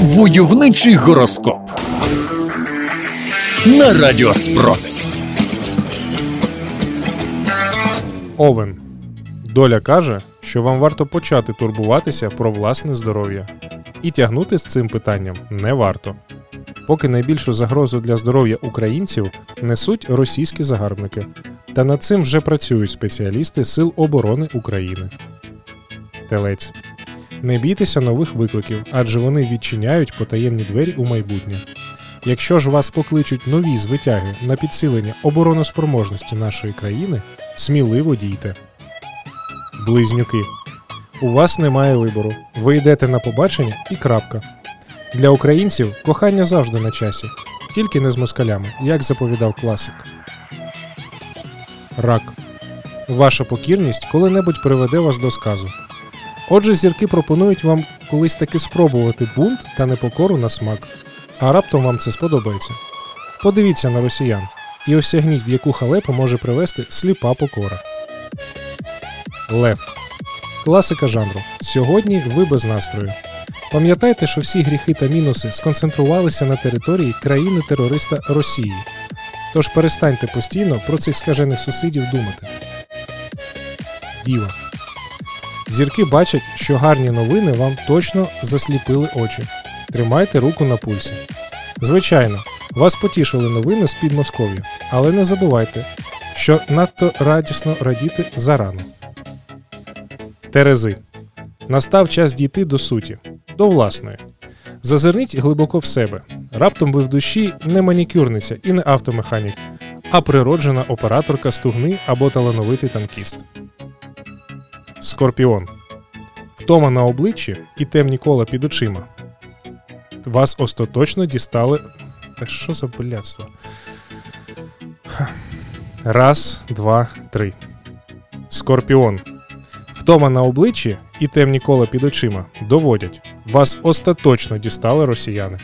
Войовничий гороскоп на Радіо Спротив. Овен. Доля каже, що вам варто почати турбуватися про власне здоров'я. І тягнути з цим питанням не варто. Поки найбільшу загрозу для здоров'я українців несуть російські загарбники. Та над цим вже працюють спеціалісти Сил оборони України. Телець. Не бійтеся нових викликів, адже вони відчиняють потаємні двері у майбутнє. Якщо ж вас покличуть нові звитяги на підсилення обороноспроможності нашої країни, сміливо дійте. Близнюки. У вас немає вибору. Ви йдете на побачення і крапка. Для українців кохання завжди на часі, тільки не з москалями, як заповідав класик. Рак. Ваша покірність коли-небудь приведе вас до сказу. Отже, зірки пропонують вам колись таки спробувати бунт та непокору на смак. А раптом вам це сподобається. Подивіться на росіян і осягніть, в яку халепу може привести сліпа покора. Лев. Класика жанру. Сьогодні ви без настрою. Пам'ятайте, що всі гріхи та мінуси сконцентрувалися на території країни-терориста Росії. Тож перестаньте постійно про цих скажених сусідів думати. Діва. Зірки бачать, що гарні новини вам точно засліпили очі. Тримайте руку на пульсі. Звичайно, вас потішили новини з Підмосков'я, але не забувайте, що надто радісно радіти зарано. Терези. Настав час дійти до суті, до власної. Зазирніть глибоко в себе. Раптом ви в душі не манікюрниця і не автомеханік, а природжена операторка стугни або талановитий танкіст. Скорпіон. Втома на обличчі і темні кола під очима. Вас остаточно дістали. Та що за блядство? Раз, два, три. Скорпіон. Втома на обличчі і темні кола під очима доводять. Вас остаточно дістали росіяни.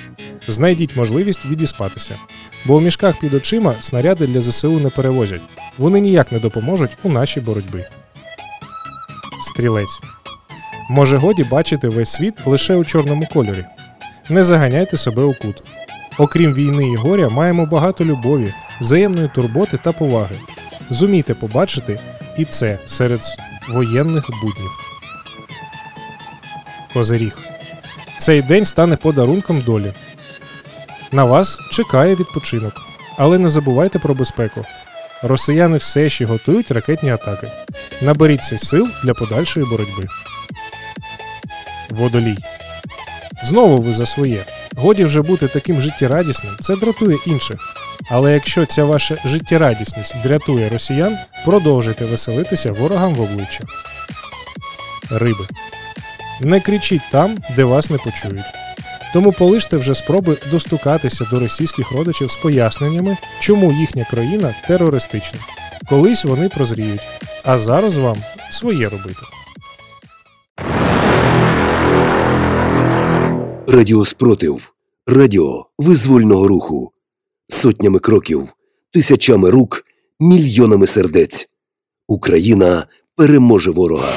Знайдіть можливість відіспатися. Бо у мішках під очима снаряди для ЗСУ не перевозять. Вони ніяк не допоможуть у нашій боротьбі. Стрілець. Може годі бачити весь світ лише у чорному кольорі. Не заганяйте себе у кут. Окрім війни і горя, маємо багато любові, взаємної турботи та поваги. Зумійте побачити і це серед воєнних буднів. Козиріг. Цей день стане подарунком долі. На вас чекає відпочинок. Але не забувайте про безпеку. Росіяни все ще готують ракетні атаки. Наберіться сил для подальшої боротьби. Водолій. Знову ви за своє. Годі вже бути таким життєрадісним, це дратує інших. Але якщо ця ваша життєрадісність дратує росіян, продовжуйте веселитися ворогам в обличчя. Риби. Не кричіть там, де вас не почують. Тому полиште вже спроби достукатися до російських родичів з поясненнями, чому їхня країна терористична. Колись вони прозріють, а зараз вам своє робити. Радіо Спротив. Радіо визвольного руху. Сотнями кроків, тисячами рук, мільйонами сердець. Україна переможе ворога.